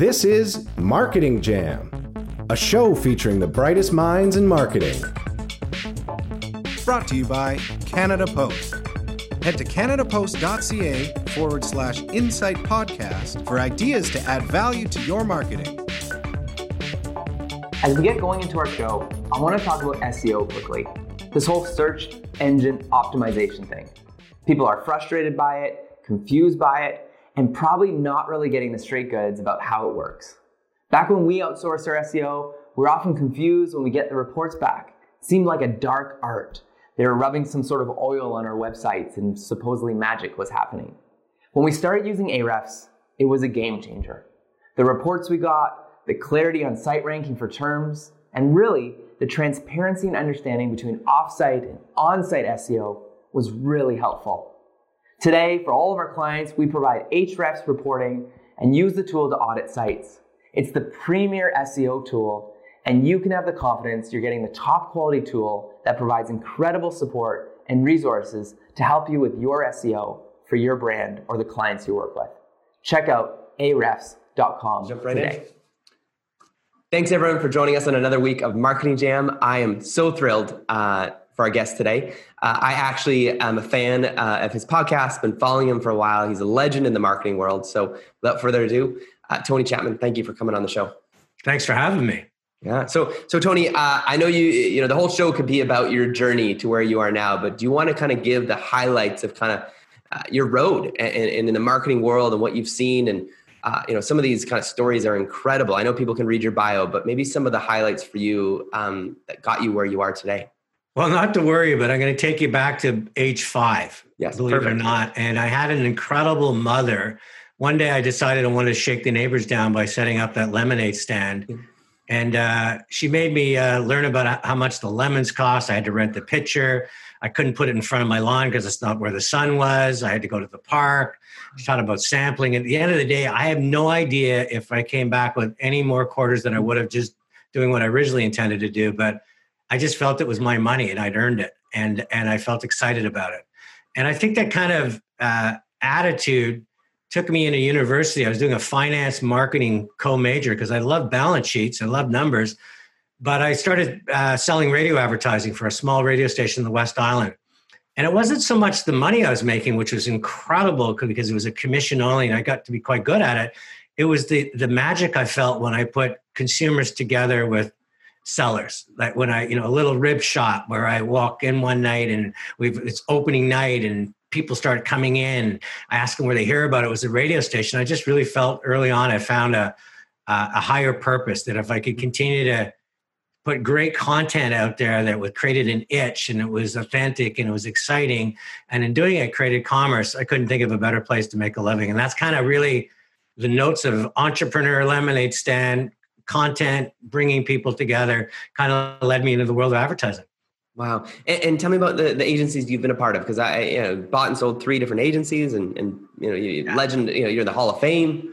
This is Marketing Jam, a show featuring the brightest minds in marketing. Brought to you by Canada Post. Head to canadapost.ca forward slash insight podcast for ideas to add value to your marketing. As we get going into our show, I want to talk about SEO quickly. This whole search engine optimization thing. People are frustrated by it, confused by it, and probably not really getting the straight goods about how it works. Back when we outsourced our SEO, we we're often confused when we get the reports back. It seemed like a dark art. They were rubbing some sort of oil on our websites and supposedly magic was happening. When we started using Ahrefs, it was a game changer. The reports we got, the clarity on site ranking for terms, and really the transparency and understanding between offsite and on-site SEO was really helpful. Today, for all of our clients, we provide Ahrefs reporting and use the tool to audit sites. It's the premier SEO tool, and you can have the confidence you're getting the top quality tool that provides incredible support and resources to help you with your SEO for your brand or the clients you work with. Check out ahrefs.com Jump right today. in. Thanks everyone for joining us on another week of Marketing Jam. I am so thrilled uh, for our guest today. Uh, I actually am a fan uh, of his podcast, been following him for a while. He's a legend in the marketing world. So without further ado, uh, Tony Chapman, thank you for coming on the show. Thanks for having me. Yeah. So, so Tony, uh, I know you. You know, the whole show could be about your journey to where you are now, but do you want to kind of give the highlights of kind of uh, your road and, and, in the marketing world and what you've seen and uh, you know some of these kind of stories are incredible. I know people can read your bio, but maybe some of the highlights for you um, that got you where you are today. Well, not to worry, but I'm going to take you back to age five. Yes, believe perfect. it or not. And I had an incredible mother. One day I decided I wanted to shake the neighbors down by setting up that lemonade stand. Mm-hmm. And uh, she made me uh, learn about how much the lemons cost. I had to rent the pitcher. I couldn't put it in front of my lawn because it's not where the sun was. I had to go to the park. She taught about sampling. At the end of the day, I have no idea if I came back with any more quarters than I would have just doing what I originally intended to do. But I just felt it was my money and I'd earned it, and and I felt excited about it. And I think that kind of uh, attitude took me into university. I was doing a finance marketing co-major because I love balance sheets, I love numbers. But I started uh, selling radio advertising for a small radio station in the West Island. And it wasn't so much the money I was making, which was incredible because it was a commission only and I got to be quite good at it. It was the, the magic I felt when I put consumers together with sellers. Like when I, you know, a little rib shop where I walk in one night and we've it's opening night and people start coming in. I ask them where they hear about it. it was a radio station. I just really felt early on I found a a higher purpose that if I could continue to put great content out there that would created an itch and it was authentic and it was exciting and in doing it created commerce i couldn't think of a better place to make a living and that's kind of really the notes of entrepreneur lemonade stand content bringing people together kind of led me into the world of advertising Wow. And, and, tell me about the, the agencies you've been a part of, because I you know, bought and sold three different agencies and, and you know, you, yeah. legend, you know, you're in the Hall of Fame.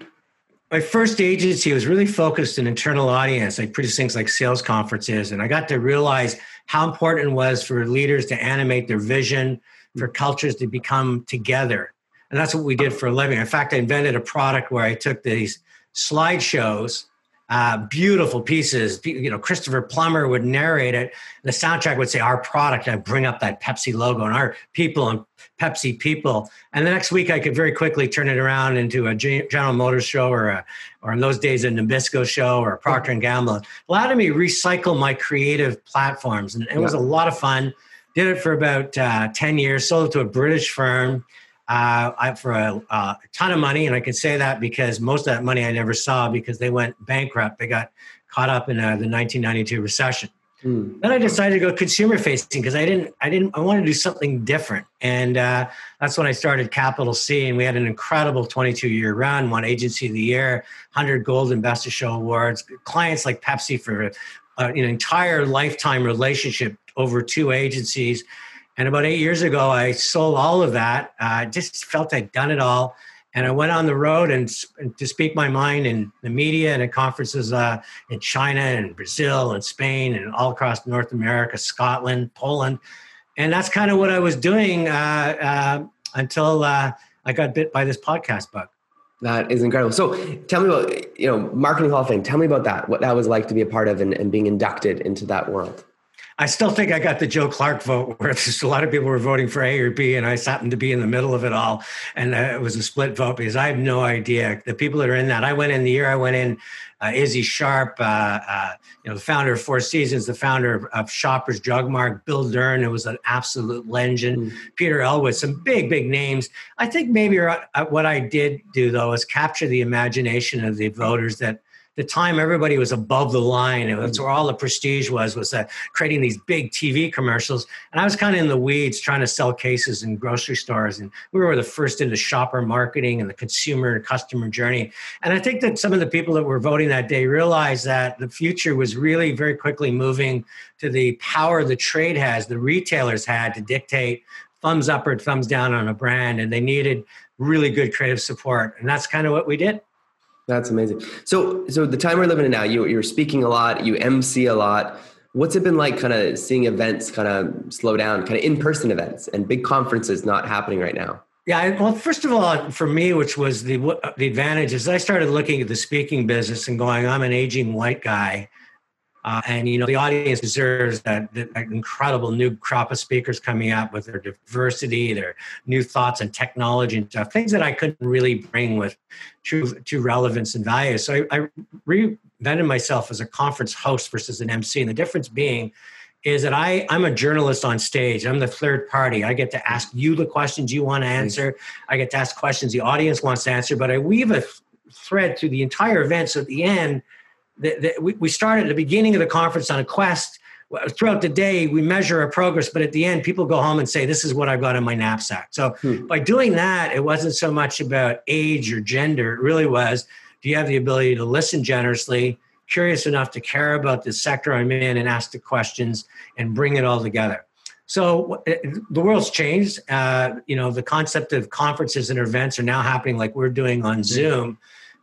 My first agency was really focused on internal audience. I produced things like sales conferences, and I got to realize how important it was for leaders to animate their vision, for mm. cultures to become together. And that's what we did for a living. In fact, I invented a product where I took these slideshows uh, beautiful pieces. You know, Christopher Plummer would narrate it. The soundtrack would say "Our product." I bring up that Pepsi logo and our people and Pepsi people. And the next week, I could very quickly turn it around into a General Motors show, or a, or in those days, a Nabisco show, or a Procter and Gamble. Allowed me recycle my creative platforms, and it was a lot of fun. Did it for about uh, ten years. Sold it to a British firm uh, for a, uh, a, ton of money. And I can say that because most of that money I never saw because they went bankrupt. They got caught up in uh, the 1992 recession. Mm. Then I decided to go consumer facing because I didn't, I didn't, I wanted to do something different. And uh, that's when I started Capital C. And we had an incredible 22 year run, won Agency of the Year, 100 Gold Investor Show Awards, clients like Pepsi for uh, an entire lifetime relationship over two agencies and about eight years ago, I sold all of that. I uh, just felt I'd done it all. And I went on the road and, and to speak my mind in the media and at conferences uh, in China and Brazil and Spain and all across North America, Scotland, Poland. And that's kind of what I was doing uh, uh until uh, I got bit by this podcast bug. That is incredible. So tell me about, you know, Marketing Hall of Fame. Tell me about that, what that was like to be a part of and, and being inducted into that world. I still think I got the Joe Clark vote, where there's a lot of people were voting for A or B, and I happened to be in the middle of it all, and uh, it was a split vote because I have no idea the people that are in that. I went in the year I went in. Uh, Issy Sharp, uh, uh, you know, the founder of Four Seasons, the founder of, of Shoppers Drug Mart, Bill Dern, who was an absolute legend, mm. Peter Elwood, some big, big names. I think maybe what I did do though is capture the imagination of the voters that the time everybody was above the line. and that's where all the prestige was, was uh, creating these big TV commercials. And I was kind of in the weeds trying to sell cases in grocery stores. And we were the first into shopper marketing and the consumer and customer journey. And I think that some of the people that were voting that day realized that the future was really very quickly moving to the power the trade has, the retailers had to dictate thumbs up or thumbs down on a brand. And they needed really good creative support. And that's kind of what we did. That's amazing. So, so the time we're living in now, you, you're speaking a lot, you MC a lot. What's it been like, kind of seeing events kind of slow down, kind of in-person events and big conferences not happening right now? Yeah, well, first of all, for me, which was the the advantage is I started looking at the speaking business and going, I'm an aging white guy uh, and you know the audience deserves that, that, incredible new crop of speakers coming up with their diversity, their new thoughts and technology and stuff. Things that I couldn't really bring with true true relevance and value. So I, I reinvented myself as a conference host versus an MC, and the difference being is that I, I'm a journalist on stage. I'm the third party. I get to ask you the questions you want to answer. I get to ask questions the audience wants to answer, but I weave a thread through the entire event. So at the end, the, the, we, we start at the beginning of the conference on a quest. Throughout the day, we measure our progress, but at the end, people go home and say, This is what I've got in my knapsack. So hmm. by doing that, it wasn't so much about age or gender. It really was do you have the ability to listen generously, curious enough to care about the sector I'm in and ask the questions and bring it all together? So the world's changed. Uh, you know, the concept of conferences and events are now happening like we're doing on Zoom.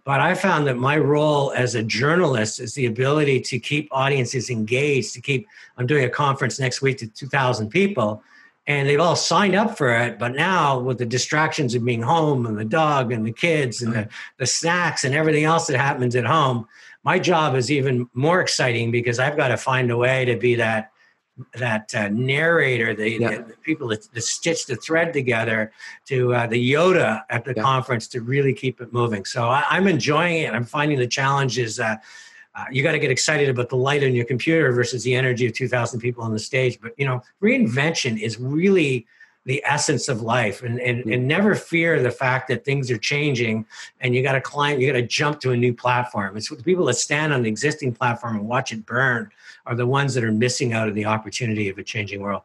But I found that my role as a journalist is the ability to keep audiences engaged, to keep, I'm doing a conference next week to 2,000 people, and they've all signed up for it. But now, with the distractions of being home and the dog and the kids and the, the snacks and everything else that happens at home, my job is even more exciting because I've got to find a way to be that that uh, narrator, the, yeah. the, the, people that, that, stitch the thread together to uh, the Yoda at the yeah. conference to really keep it moving. So I, am enjoying it. I'm finding the challenge is uh, uh you got to get excited about the light on your computer versus the energy of 2,000 people on the stage. But you know, reinvention is really the essence of life and, and, mm-hmm. and never fear the fact that things are changing and you got to climb you got to jump to a new platform it's the people that stand on the existing platform and watch it burn are the ones that are missing out of the opportunity of a changing world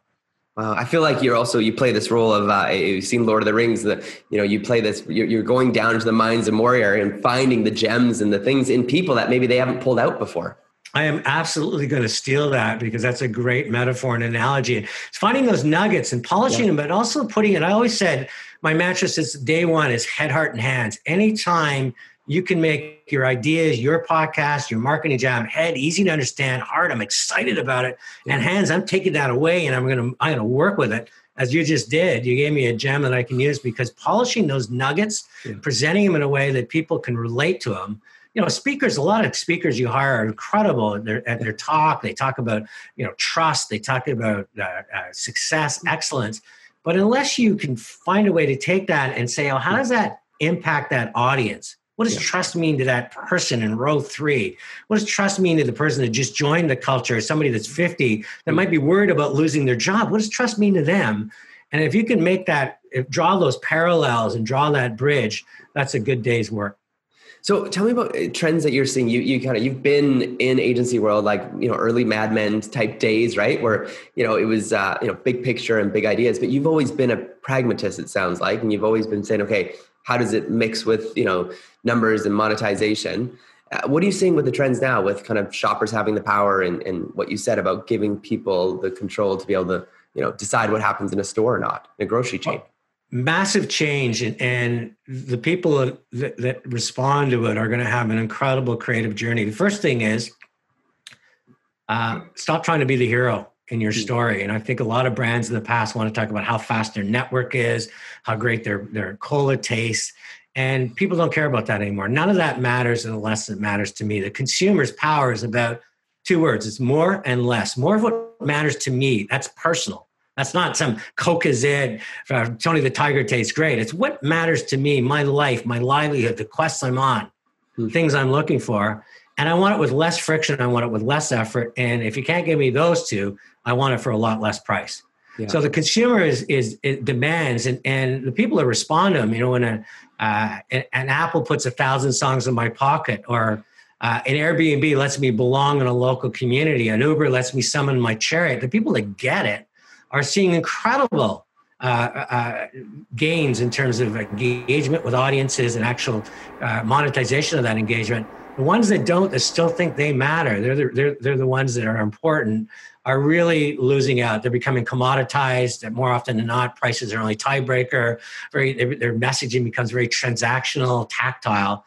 Wow, I feel like you're also you play this role of uh, you've seen Lord of the Rings. That you know you play this. You're, you're going down to the mines of Moria and finding the gems and the things in people that maybe they haven't pulled out before. I am absolutely going to steal that because that's a great metaphor and analogy. It's finding those nuggets and polishing yeah. them, but also putting it. I always said my mattress is day one is head, heart, and hands. Anytime you can make your ideas, your podcast, your marketing jam, head easy to understand, heart, I'm excited about it, and hands, I'm taking that away and I'm gonna I'm gonna work with it as you just did. You gave me a gem that I can use because polishing those nuggets, yeah. presenting them in a way that people can relate to them you know speakers a lot of speakers you hire are incredible at their, at their talk. They talk about you know trust. They talk about uh, uh, success excellence. But unless you can find a way to take that and say oh how does that impact that audience what does yeah. trust mean to that person in row three? What does trust mean to the person that just joined the culture, somebody that's 50 that might be worried about losing their job? What does trust mean to them? And if you can make that, draw those parallels and draw that bridge, that's a good day's work. So tell me about uh, trends that you're seeing. You you kind of you've been in agency world like you know early Mad Men type days, right? Where you know it was uh, you know big picture and big ideas, but you've always been a pragmatist. It sounds like, and you've always been saying, okay, how does it mix with you know numbers and monetization? Uh, what are you seeing with the trends now, with kind of shoppers having the power and and what you said about giving people the control to be able to you know decide what happens in a store or not in a grocery chain? massive change and, and the people that, that, respond to it are going to have an incredible creative journey the first thing is uh, stop trying to be the hero in your hmm. story and i think a lot of brands in the past want to talk about how fast their network is how great their, their cola tastes And people don't care about that anymore. None of that matters unless it matters to me. The consumer's power is about two words it's more and less. More of what matters to me. That's personal. That's not some Coca Zed, uh, Tony the Tiger tastes great. It's what matters to me, my life, my livelihood, the quests I'm on, hmm. things I'm looking for. And I want it with less friction. I want it with less effort. And if you can't give me those two, I want it for a lot less price. Yeah. So the consumer is is demands, and and the people that respond to them. You know, when a uh, an, an, Apple puts a thousand songs in my pocket, or uh, an Airbnb lets me belong in a local community, an Uber lets me summon my chariot. The people that get it are seeing incredible uh, uh, gains in terms of engagement with audiences and actual uh, monetization of that engagement. The ones that don't, that still think they matter, they're the, they're, they're the ones that are important, are really losing out. They're becoming commoditized. That more often than not, prices are only tiebreaker. Very, their messaging becomes very transactional, tactile.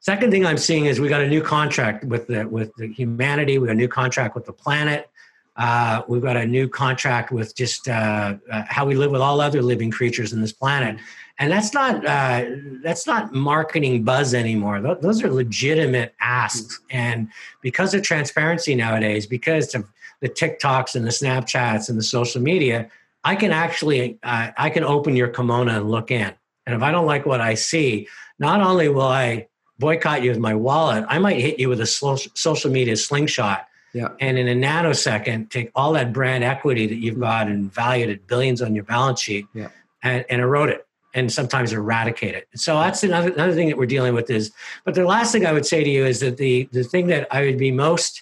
Second thing I'm seeing is we got a new contract with the with the humanity. We got a new contract with the planet. Uh, we've got a new contract with just uh, uh, how we live with all other living creatures in this planet, and that's not uh, that's not marketing buzz anymore. Th- those are legitimate asks, and because of transparency nowadays, because of the TikToks and the Snapchats and the social media, I can actually uh, I can open your kimono and look in, and if I don't like what I see, not only will I boycott you with my wallet, I might hit you with a social media slingshot yeah. And in a nanosecond, take all that brand equity that you've got and valued at billions on your balance sheet yeah. and, and erode it and sometimes eradicate it. So that's another, another thing that we're dealing with is, but the last thing I would say to you is that the, the thing that I would be most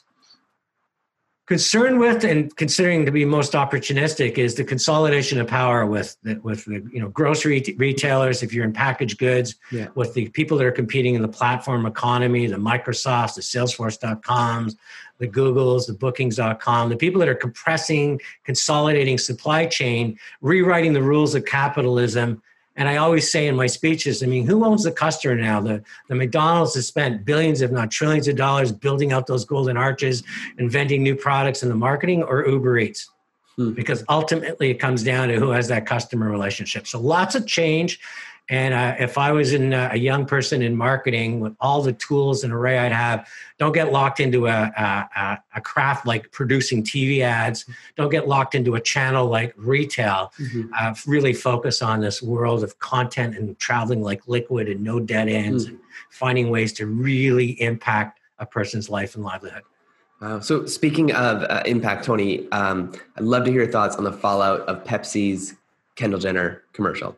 concerned with and considering to be most opportunistic is the consolidation of power with the, with the you know grocery retailers if you're in packaged goods yeah. with the people that are competing in the platform economy the microsofts the salesforce.coms the googles the bookings.com the people that are compressing consolidating supply chain rewriting the rules of capitalism and I always say in my speeches, I mean, who owns the customer now? The, the McDonald's has spent billions, if not trillions of dollars building out those golden arches, inventing new products in the marketing, or Uber Eats? Hmm. Because ultimately it comes down to who has that customer relationship. So lots of change. And uh, if I was in uh, a young person in marketing with all the tools and array I'd have, don't get locked into a, a, a craft like producing TV ads. Don't get locked into a channel like retail. Mm-hmm. Uh, really focus on this world of content and traveling like liquid and no dead ends mm-hmm. and finding ways to really impact a person's life and livelihood. Wow. So speaking of uh, impact, Tony, um, I'd love to hear your thoughts on the fallout of Pepsi's Kendall Jenner commercial.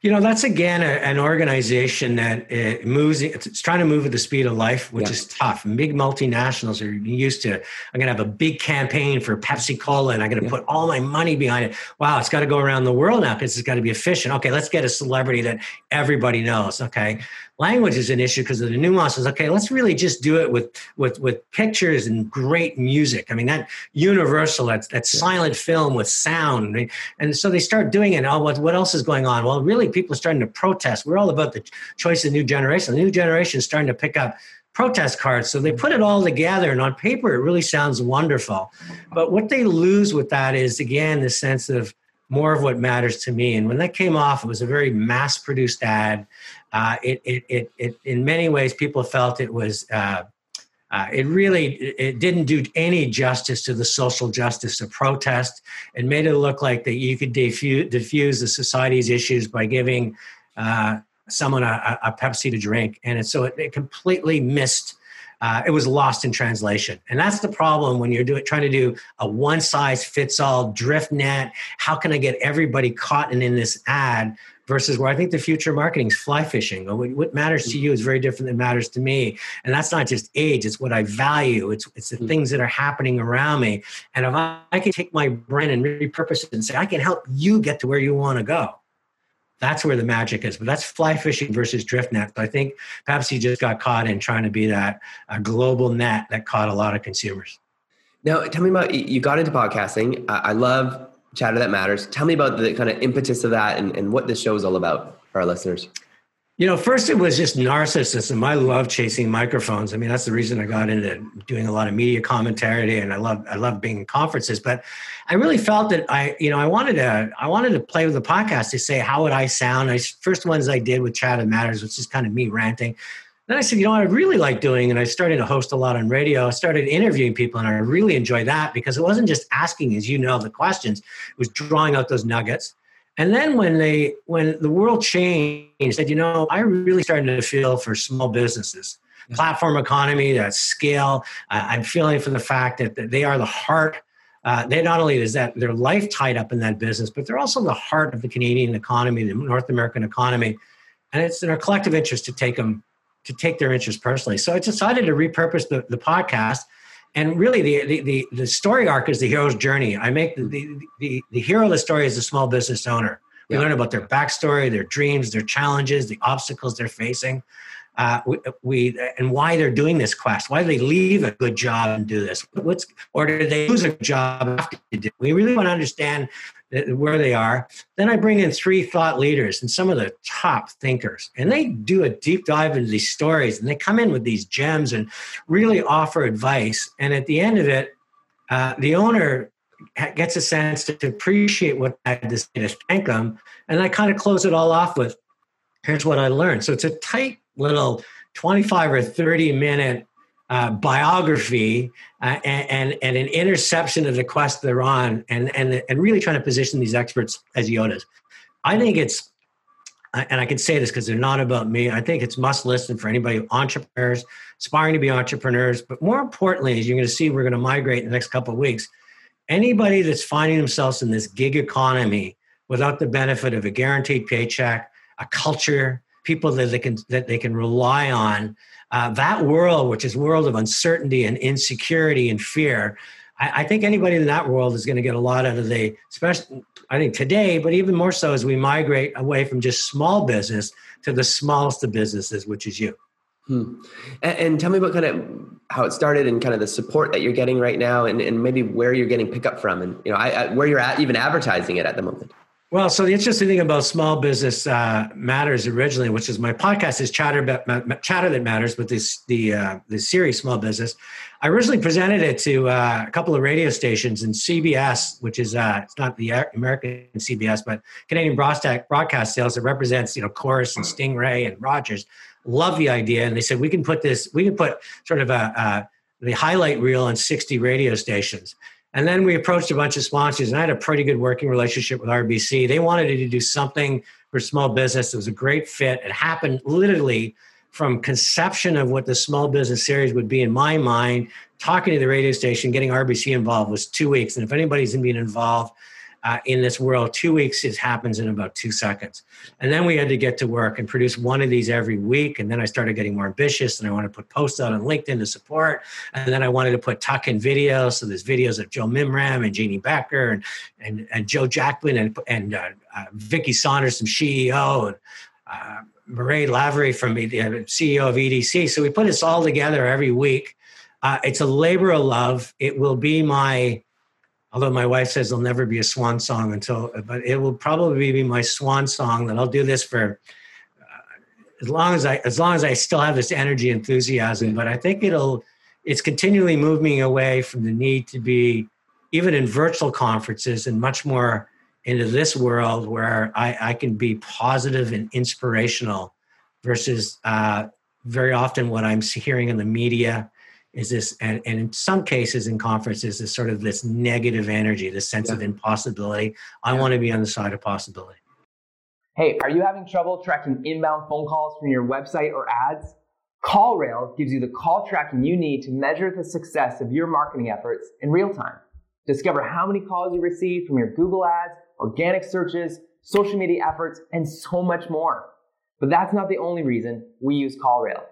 You know, that's again a, an organization that uh, moves. It's trying to move at the speed of life, which yeah. is tough. Big multinationals are used to. I'm going to have a big campaign for Pepsi Cola, and I'm going to yeah. put all my money behind it. Wow, it's got to go around the world now because it's got to be efficient. Okay, let's get a celebrity that everybody knows. Okay, language is an issue because of the nuances. Okay, let's really just do it with with with pictures and great music. I mean that universal, that that yeah. silent film with sound, and so they start doing it. Oh, what what else is going on? Well, really, people are starting to protest. We're all about the choice of new generation. The new generation is starting to pick up protest cards. So they mm. put it all together, and on paper, it really sounds wonderful. But what they lose with that is again the sense of more of what matters to me. And when that came off, it was a very mass produced ad. Uh, it, it, it, it, in many ways, people felt it was, uh, uh, it really, it didn't do any justice to the social justice of protest. It made it look like that you could diffuse, diffuse the society's issues by giving uh, someone a, a, Pepsi to drink. And so it, it completely missed uh, it was lost in translation. And that's the problem when you're doing, trying to do a one size fits all drift net. How can I get everybody caught in, in this ad? Versus where I think the future marketing is fly fishing. What matters to you is very different than matters to me, and that's not just age; it's what I value. It's it's the mm-hmm. things that are happening around me. And if I, I can take my brain and repurpose it and say, I can help you get to where you want to go that's where the magic is. But that's fly fishing versus drift net. I think Pepsi just got caught in trying to be that a global net that caught a lot of consumers. Now, tell me about you got into podcasting. I love chatter that matters. Tell me about the kind of impetus of that and, and what this show is all about for our listeners. You know, first it was just narcissism. I love chasing microphones. I mean, that's the reason I got into doing a lot of media commentary, and I love I love being in conferences. But I really felt that I, you know, I wanted to I wanted to play with the podcast to say how would I sound. I first ones I did with Chatter That Matters, which is kind of me ranting. Then I said, you know, I really like doing, and I started to host a lot on radio. I started interviewing people, and I really enjoyed that because it wasn't just asking, as you know, the questions; it was drawing out those nuggets and then when they when the world changed, said, you know, I really started to feel for small businesses, platform economy, that scale. Uh, I'm feeling for the fact that, that they are the heart. Uh, they not only is that their life tied up in that business, but they're also the heart of the Canadian economy, the North American economy, and it's in our collective interest to take them to take their interest personally. So I decided to repurpose the, the podcast and really the, the, the, the, story arc is the hero's journey. I make the, the, the, the hero of the story is the small business owner. We yeah. learn about their backstory, their dreams, their challenges, the obstacles they're facing, uh, we, we, and why they're doing this quest. Why do they leave a good job and do this? What's or did they lose a job after they did? We really want to understand where they are. Then I bring in three thought leaders and some of the top thinkers, and they do a deep dive into these stories and they come in with these gems and really offer advice. And at the end of it, uh, the owner gets a sense to, appreciate what I had to say to thank them. And I kind of close it all off with here's what I learned. So it's a tight little 25 or 30 minute uh, biography uh, and, and, and, an interception of the quest they're on and, and, and really trying to position these experts as Yodas. I think it's, and I can say this because they're not about me, I think it's must listen for anybody, entrepreneurs, aspiring to be entrepreneurs, but more importantly, as you're going to see, we're going to migrate in the next couple of weeks. Anybody that's finding themselves in this gig economy without the benefit of a guaranteed paycheck, a culture, people that they can that they can rely on uh, that world, which is world of uncertainty and insecurity and fear, I, I think anybody in that world is going to get a lot out of the, especially I think today, but even more so as we migrate away from just small business to the smallest of businesses, which is you. Hmm. And, and, tell me about kind of how it started and kind of the support that you're getting right now, and, and maybe where you're getting pickup from, and you know, I, I, where you're at, even advertising it at the moment. Well, so the interesting thing about Small Business uh, Matters originally, which is my podcast, is Chatter, Chatter That Matters, but this the uh, the series Small Business. I originally presented it to uh, a couple of radio stations and CBS, which is uh, it's not the American CBS, but Canadian Broadcast Broadcast Sales that represents you know Corus and Stingray and Rogers. Love the idea, and they said we can put this, we can put sort of a, a the highlight reel on 60 radio stations. And then we approached a bunch of sponsors, and I had a pretty good working relationship with RBC. They wanted to do something for small business. It was a great fit. It happened literally from conception of what the small business series would be in my mind. Talking to the radio station, getting RBC involved was two weeks. And if anybody's been involved, uh, in this world, two weeks it happens in about two seconds. And then we had to get to work and produce one of these every week. And then I started getting more ambitious and I wanted to put posts out on LinkedIn to support. And then I wanted to put tuck in videos. So there's videos of Joe Mimran and Jeannie Becker and, and, and Joe Jackman and, and uh, uh, Vicky Saunders from SheEO and uh, Mairead Lavery from the CEO of EDC. So we put this all together every week. Uh, it's a labor of love. It will be my although my wife says there'll never be a swan song until but it will probably be my swan song that i'll do this for uh, as long as i as long as i still have this energy enthusiasm but i think it'll it's continually moving away from the need to be even in virtual conferences and much more into this world where i, I can be positive and inspirational versus uh, very often what i'm hearing in the media is this and, and in some cases in conferences is sort of this negative energy this sense yeah. of impossibility. I yeah. want to be on the side of possibility. Hey are you having trouble tracking inbound phone calls from your website or ads? Callrail gives you the call tracking you need to measure the success of your marketing efforts in real time. Discover how many calls you receive from your google ads organic searches social media efforts and so much more. But that's not the only reason we use callrail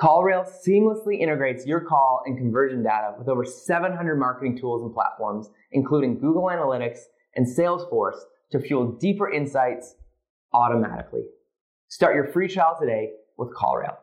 CallRail seamlessly integrates your call and conversion data with over 700 marketing tools and platforms, including Google Analytics and Salesforce to fuel deeper insights automatically. Start your free trial today with CallRail.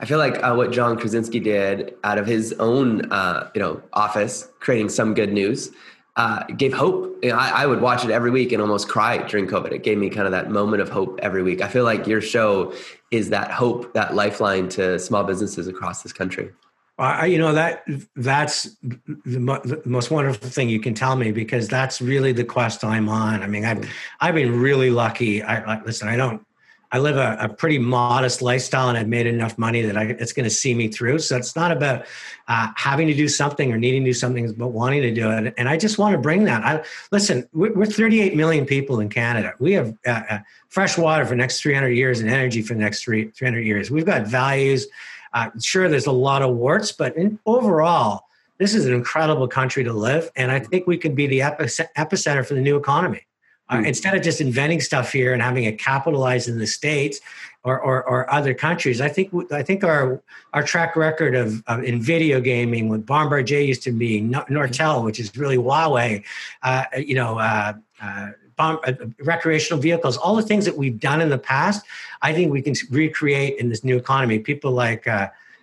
I feel like uh, what John Krasinski did out of his own, uh, you know, office, creating some good news, uh, gave hope. You know, I, I, would watch it every week and almost cry during COVID. It gave me kind of that moment of hope every week. I feel like your show is that hope, that lifeline to small businesses across this country. I, you know that that's the, mo- the, most wonderful thing you can tell me because that's really the quest I'm on. I mean, I've I've been really lucky. I, I listen. I don't I live a, a, pretty modest lifestyle and I've made enough money that I, it's going to see me through. So it's not about uh, having to do something or needing to do something, but wanting to do it. And I just want to bring that. I, listen, we're, 38 million people in Canada. We have uh, uh, fresh water for the next 300 years and energy for the next three, 300 years. We've got values. Uh, sure, there's a lot of warts, but in, overall, this is an incredible country to live. And I think we could be the epicenter for the new economy. Uh, hmm. instead of just inventing stuff here and having it capitalized in the states or, or, or, other countries, I think I think our our track record of, of in video gaming with Bombardier used to be Nortel, which is really Huawei, uh, you know. Uh, uh bomb, uh, recreational vehicles, all the things that we've done in the past, I think we can recreate in this new economy. People like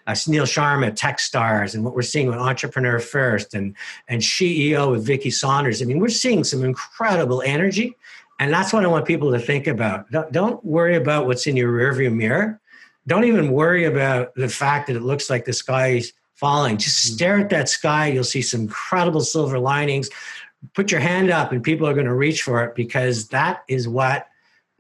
uh, Sunil Sharma, Techstars, and what we're seeing with Entrepreneur First and and SheEO with Vicky Saunders. I mean, we're seeing some incredible energy, and that's what I want people to think about. Don't, don't worry about what's in your rearview mirror. Don't even worry about the fact that it looks like the sky is falling. Just mm-hmm. stare at that sky. You'll see some incredible silver linings. Put your hand up, and people are going to reach for it because that is what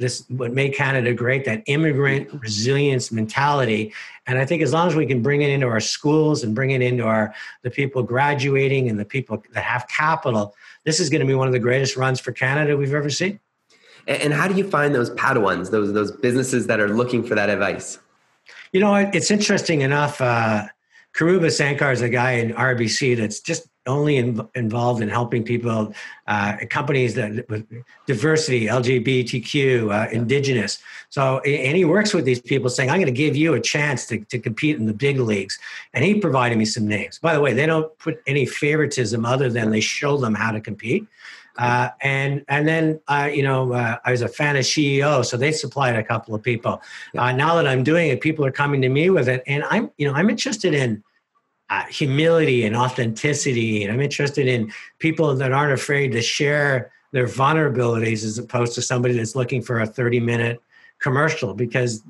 this what made Canada great, that immigrant resilience mentality. And I think as long as we can bring it into our schools and bring it into our the people graduating and the people that have capital, this is going to be one of the greatest runs for Canada we've ever seen. And how do you find those Padawans, those those businesses that are looking for that advice? You know, it's interesting enough. Uh, Karuba Sankar is a guy in RBC that's just only in, involved in helping people, uh, companies that with diversity, LGBTQ, uh, indigenous. So, and he works with these people saying, I'm going to give you a chance to, to compete in the big leagues. And he provided me some names. By the way, they don't put any favoritism other than they show them how to compete. Uh, and and then uh, you know uh, I was a fan of SheEO, so they supplied a couple of people. Uh, now that I'm doing it, people are coming to me with it, and I'm you know I'm interested in uh, humility and authenticity. And I'm interested in people that aren't afraid to share their vulnerabilities as opposed to somebody that's looking for a 30 minute commercial. Because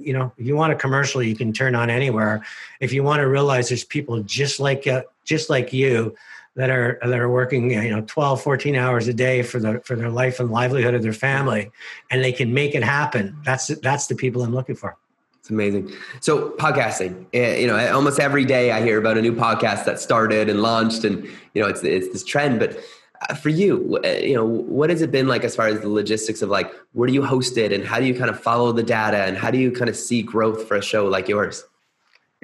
you know if you want a commercial you can turn on anywhere. If you want to realize there's people just like uh, just like you that are that are working you know 12 14 hours a day for the for their life and livelihood of their family and they can make it happen that's that's the people i'm looking for it's amazing. So podcasting, eh, you know, almost every day I hear about a new podcast that started and launched, and you know, it's it's this trend. But uh, for you, eh, you know, what has it been like as far as the logistics of like where do you host it, and how do you kind of follow the data, and how do you kind of see growth for a show like yours?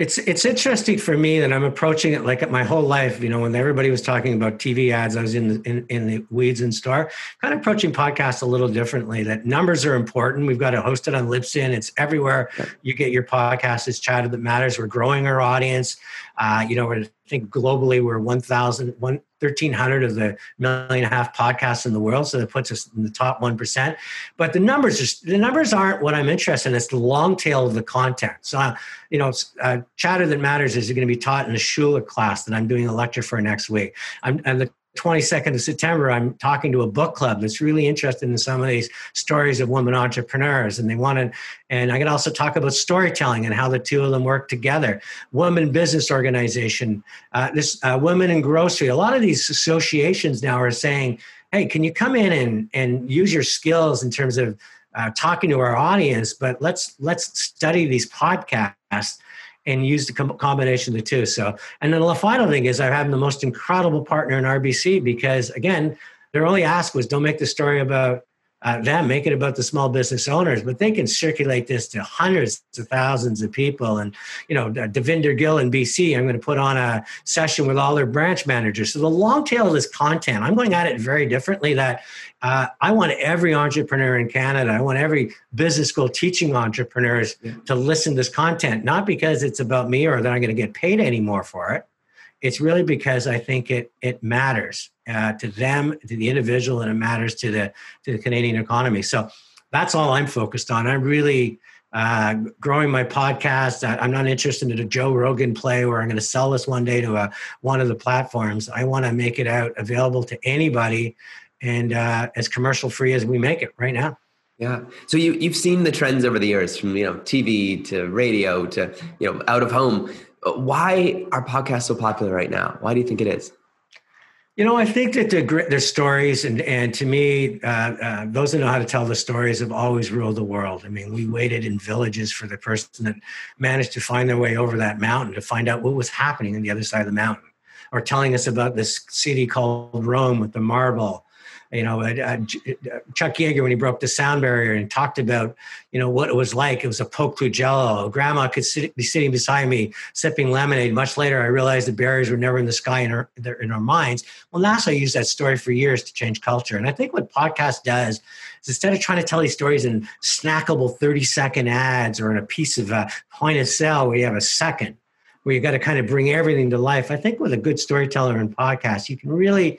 It's it's interesting for me that I'm approaching it like my whole life. You know, when everybody was talking about TV ads, I was in the in, in the weeds and star. Kind of approaching podcasts a little differently. That numbers are important. We've got to host it on Libsyn. It's everywhere you get your podcast. It's chatter that matters. We're growing our audience. Uh, you know, I think globally we're 1,000, 1,300 of the million and a half podcasts in the world. So that puts us in the top 1%. But the numbers, are, the numbers aren't what I'm interested in. It's the long tail of the content. So, uh, you know, uh, chatter that matters is going to be taught in a Schulich class that I'm doing a lecture for next week. I'm, and the 22nd of September, I'm talking to a book club that's really interested in some of these stories of women entrepreneurs. And they want to, and I can also talk about storytelling and how the two of them work together. Women Business Organization, uh, this uh, Women in Grocery. A lot of these associations now are saying, hey, can you come in and, and use your skills in terms of uh, talking to our audience, but let's let's study these podcasts and use the combination of the two. So, and then the final thing is I have the most incredible partner in RBC because again, their only ask was don't make the story about uh, them, make it about the small business owners, but they can circulate this to hundreds of thousands of people. And, you know, Devinder Gill in BC, I'm going to put on a session with all their branch managers. So the long tail of this content, I'm going at it very differently that uh, I want every entrepreneur in Canada, I want every business school teaching entrepreneurs to listen to this content, not because it's about me or that I'm going to get paid anymore for it. It's really because I think it, it matters uh, to them, to the individual, and it matters to the to the Canadian economy. So that's all I'm focused on. I'm really uh, growing my podcast. I, am not interested in a Joe Rogan play where I'm going to sell this one day to a, one of the platforms. I want to make it out available to anybody and uh, as commercial free as we make it right now. Yeah. So you you've seen the trends over the years from you know TV to radio to you know out of home. Why are podcasts so popular right now? Why do you think it is? You know, I think that the stories and and to me, uh, uh, those that know how to tell the stories have always ruled the world. I mean, we waited in villages for the person that managed to find their way over that mountain to find out what was happening on the other side of the mountain, or telling us about this city called Rome with the marble, you know, uh, uh, Chuck Yeager when he broke the sound barrier and talked about, you know, what it was like. It was a poke through jello. Grandma could sit, be sitting beside me sipping lemonade. Much later, I realized the barriers were never in the sky in our, in our minds. Well, NASA used that story for years to change culture. And I think what podcast does is instead of trying to tell these stories in snackable 30 second ads or in a piece of a point of sale where you have a second, where you've got to kind of bring everything to life. I think with a good storyteller and podcast, you can really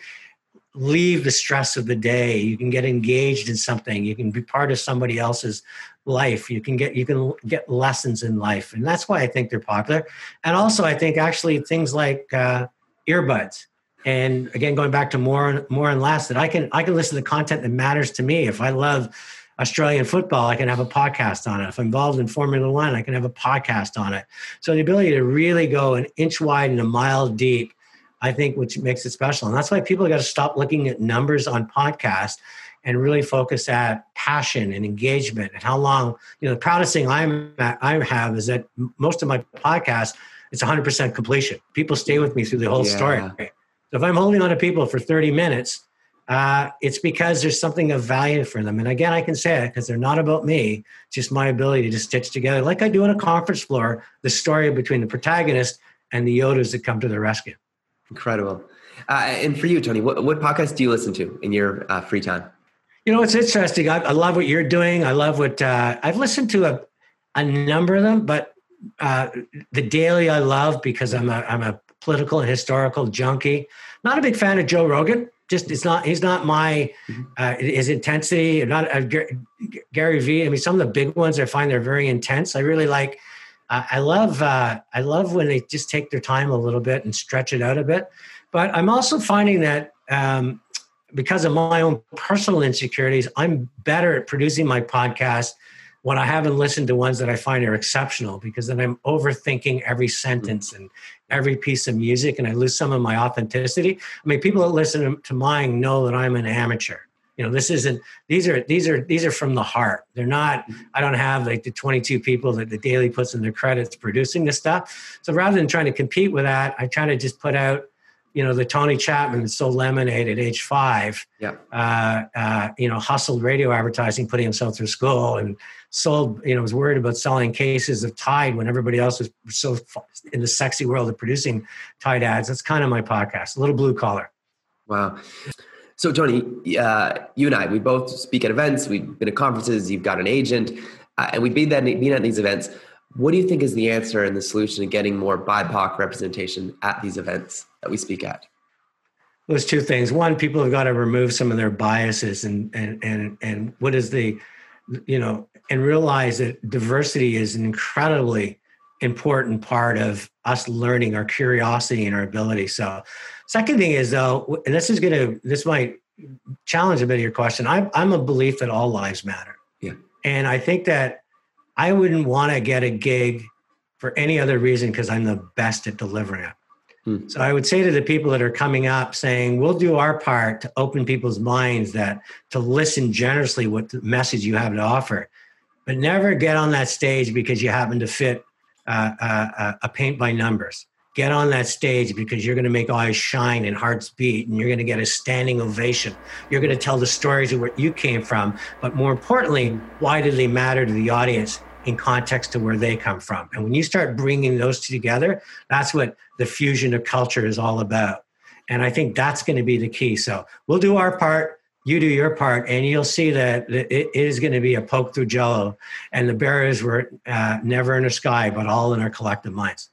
leave the stress of the day. You can get engaged in something. You can be part of somebody else's life. You can get you can get lessons in life. And that's why i think they're popular. And also i think actually things like uh, earbuds. And again going back to more and more and less that i can i can listen to content that matters to me. If i love australian football i can have a podcast on it. If i'm involved in formula one i can have a podcast on it. So the ability to really go an inch wide and a mile deep I think, which makes it special. And that's why people got to stop looking at numbers on podcasts and really focus at passion and engagement and how long, you know, the proudest thing I'm at, I have is that most of my podcasts, it's 100% completion. People stay with me through the whole yeah. story. So if I'm holding on to people for 30 minutes, uh, it's because there's something of value for them. And again, I can say it because they're not about me, just my ability to stitch together, like I do on a conference floor, the story between the protagonist and the Yodas that come to the rescue. Incredible. Uh, and for you, Tony, what, what podcast do you listen to in your uh, free time? You know, it's interesting. I, I, love what you're doing. I love what uh, I've listened to a, a number of them, but uh, the daily I love because I'm a I'm a political and historical junkie. Not a big fan of Joe Rogan. Just it's not he's not my mm-hmm. uh, his intensity. Not uh, Gary Vee. I mean, some of the big ones I find they're very intense. I really like I love uh, I love when they just take their time a little bit and stretch it out a bit. But I'm also finding that um, because of my own personal insecurities, I'm better at producing my podcast when I haven't listened to ones that I find are exceptional because then I'm overthinking every sentence and every piece of music and I lose some of my authenticity. I mean, people that listen to mine know that I'm an amateur you know this isn't these are these are these are from the heart. They're not i don't have like the 22 people that the daily puts in their credits producing this stuff. So rather than trying to compete with that i try to just put out you know the tony chapman that sold lemonade at age five yeah. uh, uh, you know hustled radio advertising putting himself through school and sold you know was worried about selling cases of tide when everybody else was so in the sexy world of producing tide ads. That's kind of my podcast a little blue collar. Wow so, Tony, uh, you and I, we both speak at events. We've been at conferences. You've got an agent, uh, and we've been, that, been at these events. What do you think is the answer and the solution to getting more BIPOC representation at these events that we speak at? Those two things. One, people have got to remove some of their biases, and and and and what is the, you know, and realize that diversity is an incredibly important part of us learning our curiosity and our ability. So Second thing is though, and this is going to this might challenge a bit of your question. I'm I'm a belief that all lives matter. Yeah, and I think that I wouldn't want to get a gig for any other reason because I'm the best at delivering it. Hmm. So I would say to the people that are coming up saying, we'll do our part to open people's minds that to listen generously what the message you have to offer, but never get on that stage because you happen to fit uh, uh, uh a paint by numbers get on that stage because you're going to make eyes shine and hearts beat and you're going to get a standing ovation. You're going to tell the stories of where you came from but more importantly why do they matter to the audience in context to where they come from? And when you start bringing those two together that's what the fusion of culture is all about. And i think that's going to be the key. So we'll do our part you do your part and you'll see that it is going to be a poke through jello and the barriers were uh, never in the sky but all in our collective minds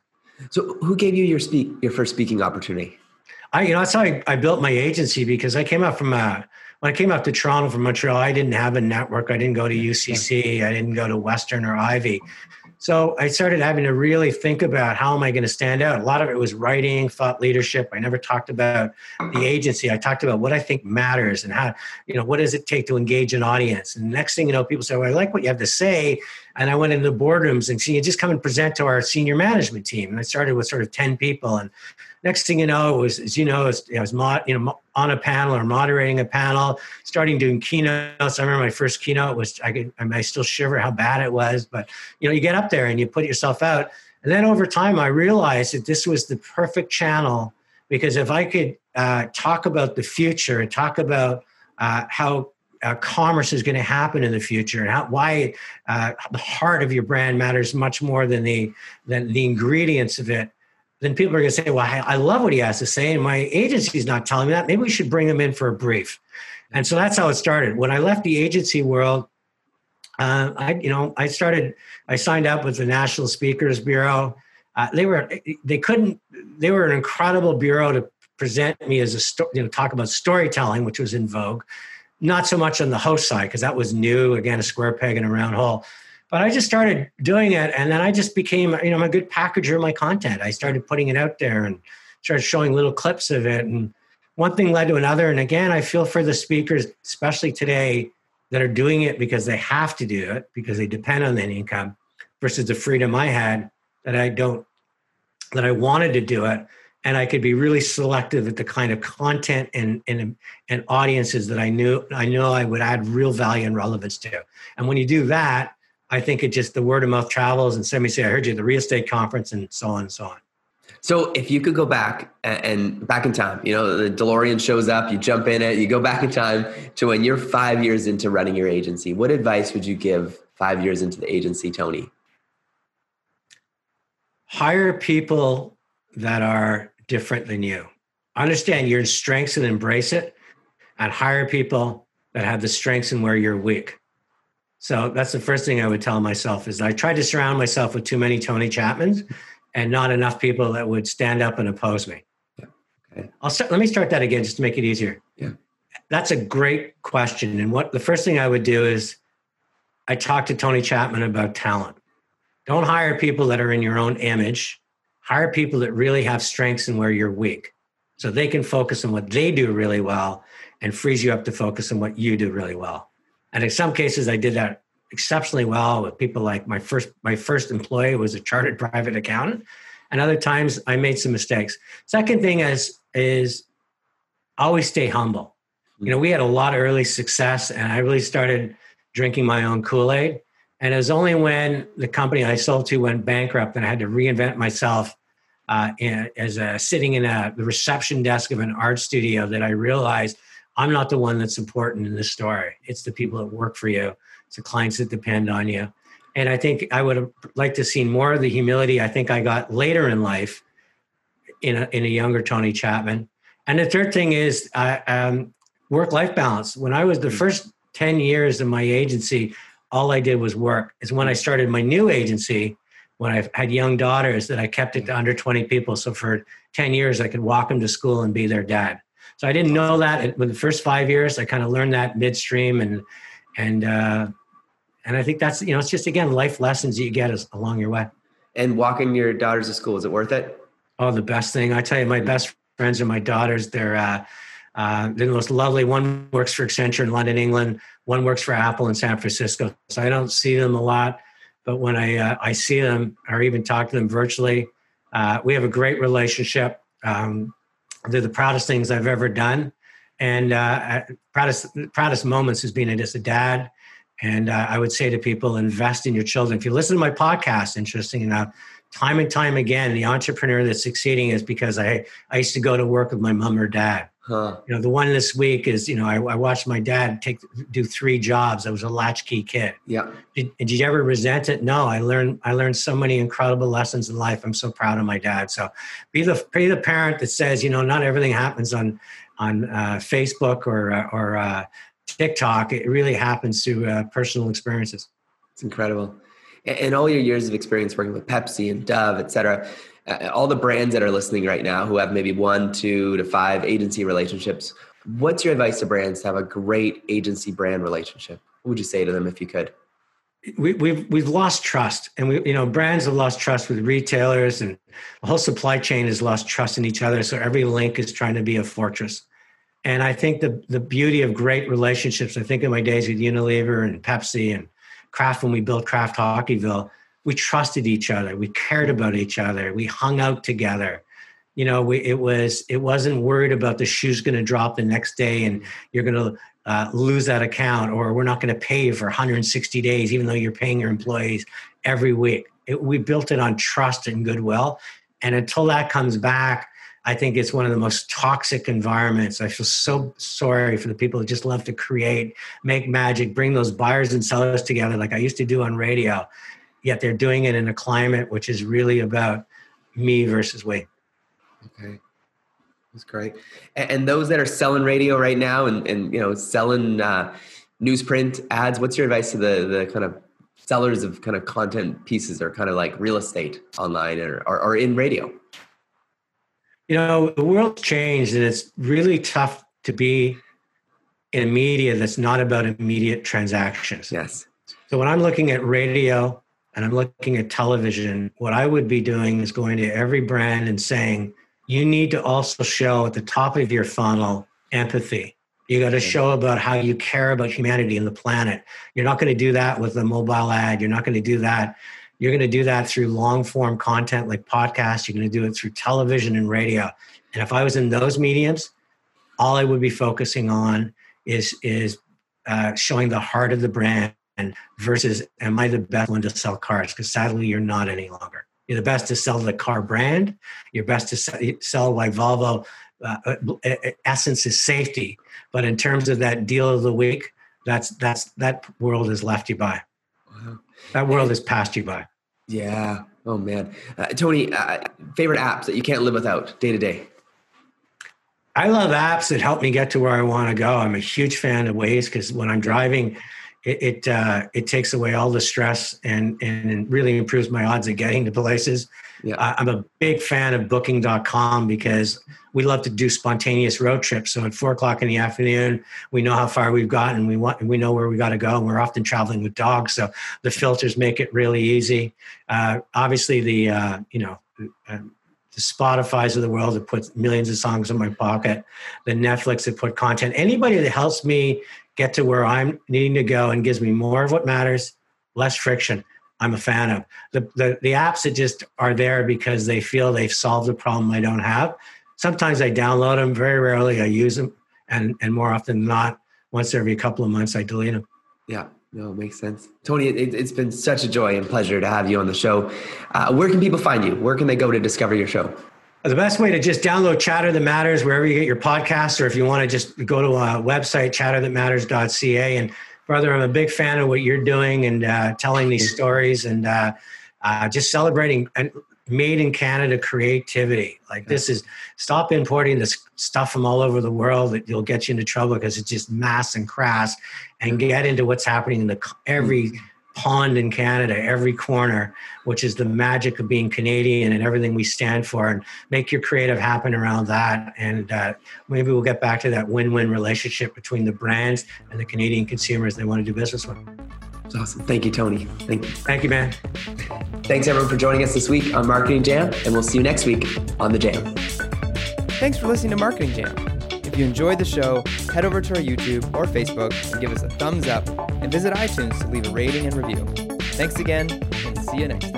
so, who gave you your speak your first speaking opportunity? I, you know, that's how I, I built my agency because I came out from a when I came out to Toronto from Montreal, I didn't have a network. I didn't go to UCC. I didn't go to Western or Ivey. So I started having to really think about how am I going to stand out. A lot of it was writing, thought leadership. I never talked about the agency. I talked about what I think matters and how, you know, what does it take to engage an audience. And next thing you know, people say, well, I like what you have to say. And I went into the boardrooms and you just come and present to our senior management team. And I started with sort of 10 people. And next thing you know, it was, as you know, I was, mod, you know, on a panel or moderating a panel, starting doing keynotes. I remember my first keynote was, I could, I, mean, I still shiver how bad it was, but you know, you get up there and you put yourself out. And then over time, I realized that this was the perfect channel because if I could uh, talk about the future and talk about uh, how uh, commerce is going to happen in the future and how, why uh, the heart of your brand matters much more than the than the ingredients of it then people are going to say, well, I, I love what he has to say, and my agency's not telling me that. Maybe we should bring him in for a brief. And so that's how it started. When I left the agency world, uh, I, you know, I started, I signed up with the National Speakers Bureau. Uh, they were, they couldn't, they were an incredible bureau to present me as a, sto- you know, talk about storytelling, which was in vogue. Not so much on the host side, because that was new, again, a square peg in a round hole but I just started doing it, and then I just became, you know, I'm a good packager of my content. I started putting it out there and started showing little clips of it, and one thing led to another. And again, I feel for the speakers, especially today, that are doing it because they have to do it because they depend on that income, versus the freedom I had that I don't, that I wanted to do it, and I could be really selective at the kind of content and and and audiences that I knew I know I would add real value and relevance to. And when you do that I think it just the word of mouth travels and somebody say, I heard you at the real estate conference and so on and so on. So if you could go back and back in time, you know, the DeLorean shows up, you jump in it, you go back in time to when you're five years into running your agency. What advice would you give five years into the agency, Tony? Hire people that are different than you. Understand your strengths and embrace it, and hire people that have the strengths and where you're weak. So that's the first thing I would tell myself is I tried to surround myself with too many Tony Chapmans and not enough people that would stand up and oppose me. Yeah. Okay. I'll start, let me start that again just to make it easier. Yeah. That's a great question. And what the first thing I would do is I talk to Tony Chapman about talent. Don't hire people that are in your own image. Hire people that really have strengths and where you're weak. So they can focus on what they do really well and frees you up to focus on what you do really well. And in some cases, I did that exceptionally well with people like my first my first employee was a chartered private accountant, and other times I made some mistakes. Second thing is is always stay humble. You know, we had a lot of early success, and I really started drinking my own Kool Aid. And it was only when the company I sold to went bankrupt and I had to reinvent myself uh, as a sitting in a, the reception desk of an art studio that I realized I'm not the one that's important in this story. It's the people that work for you. It's the clients that depend on you. And I think I would have liked to see more of the humility I think I got later in life in a, in a younger Tony Chapman. And the third thing is uh, um, work life balance. When I was the first 10 years of my agency, all I did was work. Is when I started my new agency, when I had young daughters, that I kept it to under 20 people. So for 10 years, I could walk them to school and be their dad. So I didn't know that with the first five years. I kind of learned that midstream, and and uh, and I think that's you know it's just again life lessons that you get as, along your way. And walking your daughters to school is it worth it? Oh, the best thing I tell you, my best friends are my daughters. They're uh, uh, they're the most lovely. One works for Accenture in London, England. One works for Apple in San Francisco. So I don't see them a lot, but when I uh, I see them or even talk to them virtually, uh, we have a great relationship. Um, they're the proudest things I've ever done. And uh, proudest proudest moments has been as a dad. And uh, I would say to people, invest in your children. If you listen to my podcast, interesting enough, time and time again, the entrepreneur that's succeeding is because I I used to go to work with my mom or dad. Huh. You know, the one this week is, you know, I, I, watched my dad take do three jobs. I was a latchkey kid. Yeah. Did, did you ever resent it? No. I learned I learned so many incredible lessons in life. I'm so proud of my dad. So be the be the parent that says, you know, not everything happens on on uh, Facebook or uh, or uh, TikTok. It really happens through uh, personal experiences. It's incredible. And all your years of experience working with Pepsi and Dove, et cetera, all the brands that are listening right now who have maybe one, two to five agency relationships, what's your advice to brands to have a great agency brand relationship? What would you say to them if you could? we, we've we've lost trust, and we you know brands have lost trust with retailers, and the whole supply chain has lost trust in each other. So every link is trying to be a fortress. And I think the the beauty of great relationships. I think in my days with Unilever and Pepsi and Kraft when we built Kraft Hockeyville. We trusted each other. We cared about each other. We hung out together. You know, we, it was it wasn't worried about the shoe's going to drop the next day and you're going to uh, lose that account or we're not going to pay you for 160 days even though you're paying your employees every week it, we built it on trust and goodwill and until that comes back i think it's one of the most toxic environments i feel so sorry for the people who just love to create make magic bring those buyers and sellers together like i used to do on radio yet they're doing it in a climate which is really about me versus we okay that's great. And, and, those that are selling radio right now and, and you know selling uh, newsprint ads, what's your advice to the the kind of sellers of kind of content pieces or kind of like real estate online or, or, or in radio? You know, the world's changed and it's really tough to be in media that's not about immediate transactions. Yes. So when I'm looking at radio and I'm looking at television, what I would be doing is going to every brand and saying, you need to also show at the top of your funnel empathy. You got to show about how you care about humanity and the planet. You're not going to do that with a mobile ad. You're not going to do that. You're going to do that through long form content like podcasts. You're going to do it through television and radio. And if I was in those mediums, all I would be focusing on is is uh, showing the heart of the brand versus am I the best one to sell cars? Because sadly, you're not any longer. You're the best to sell the car brand. You're best to sell why Volvo. Uh, uh, uh, essence is safety, but in terms of that deal of the week, that's that's that world has left you by. That world has passed you by. Yeah. Oh man, uh, Tony, uh, favorite apps that you can't live without day to day. I love apps that help me get to where I want to go. I'm a huge fan of Waze because when I'm driving, it it, uh, it, takes away all the stress and and really improves my odds of getting to places. Yeah. Uh, I'm a big fan of Booking.com because we love to do spontaneous road trips. So at four o'clock in the afternoon, we know how far we've gotten. We want we know where we got to go. And we're often traveling with dogs, so the filters make it really easy. Uh, obviously, the uh, you know. The Spotify's of the world that puts millions of songs in my pocket, the Netflix that put content. Anybody that helps me get to where I'm needing to go and gives me more of what matters, less friction. I'm a fan of the, the, the apps that just are there because they feel they've solved a problem I don't have. Sometimes I download them. Very rarely I use them, and and more often than not, once every couple of months I delete them. Yeah, no, it makes sense. Tony, it, has been such a joy and pleasure to have you on the show. Uh, where can people find you? Where can they go to discover your show? The best way to just download Chatter That Matters wherever you get your podcasts, or if you want to just go to a website, chatterthatmatters.ca. And brother, I'm a big fan of what you're doing and uh, telling these stories and uh, uh, just celebrating and made in Canada creativity. Like this is stop importing this stuff from all over the world that you'll get you into trouble because it's just mass and crass, and get into what's happening in the every pond in Canada, every corner, which is the magic of being Canadian and everything we stand for, and make your creative happen around that. And uh, maybe we'll get back to that win win relationship between the brands and the Canadian consumers they want to do business with. That's awesome. Thank you, Tony. Thank you. Thank you, man. Thanks, everyone, for joining us this week on Marketing Jam, and we'll see you next week on The Jam. Thanks for listening to Marketing Jam. If you enjoyed the show, head over to our YouTube or Facebook and give us a thumbs up, and visit iTunes to leave a rating and review. Thanks again, and see you next time.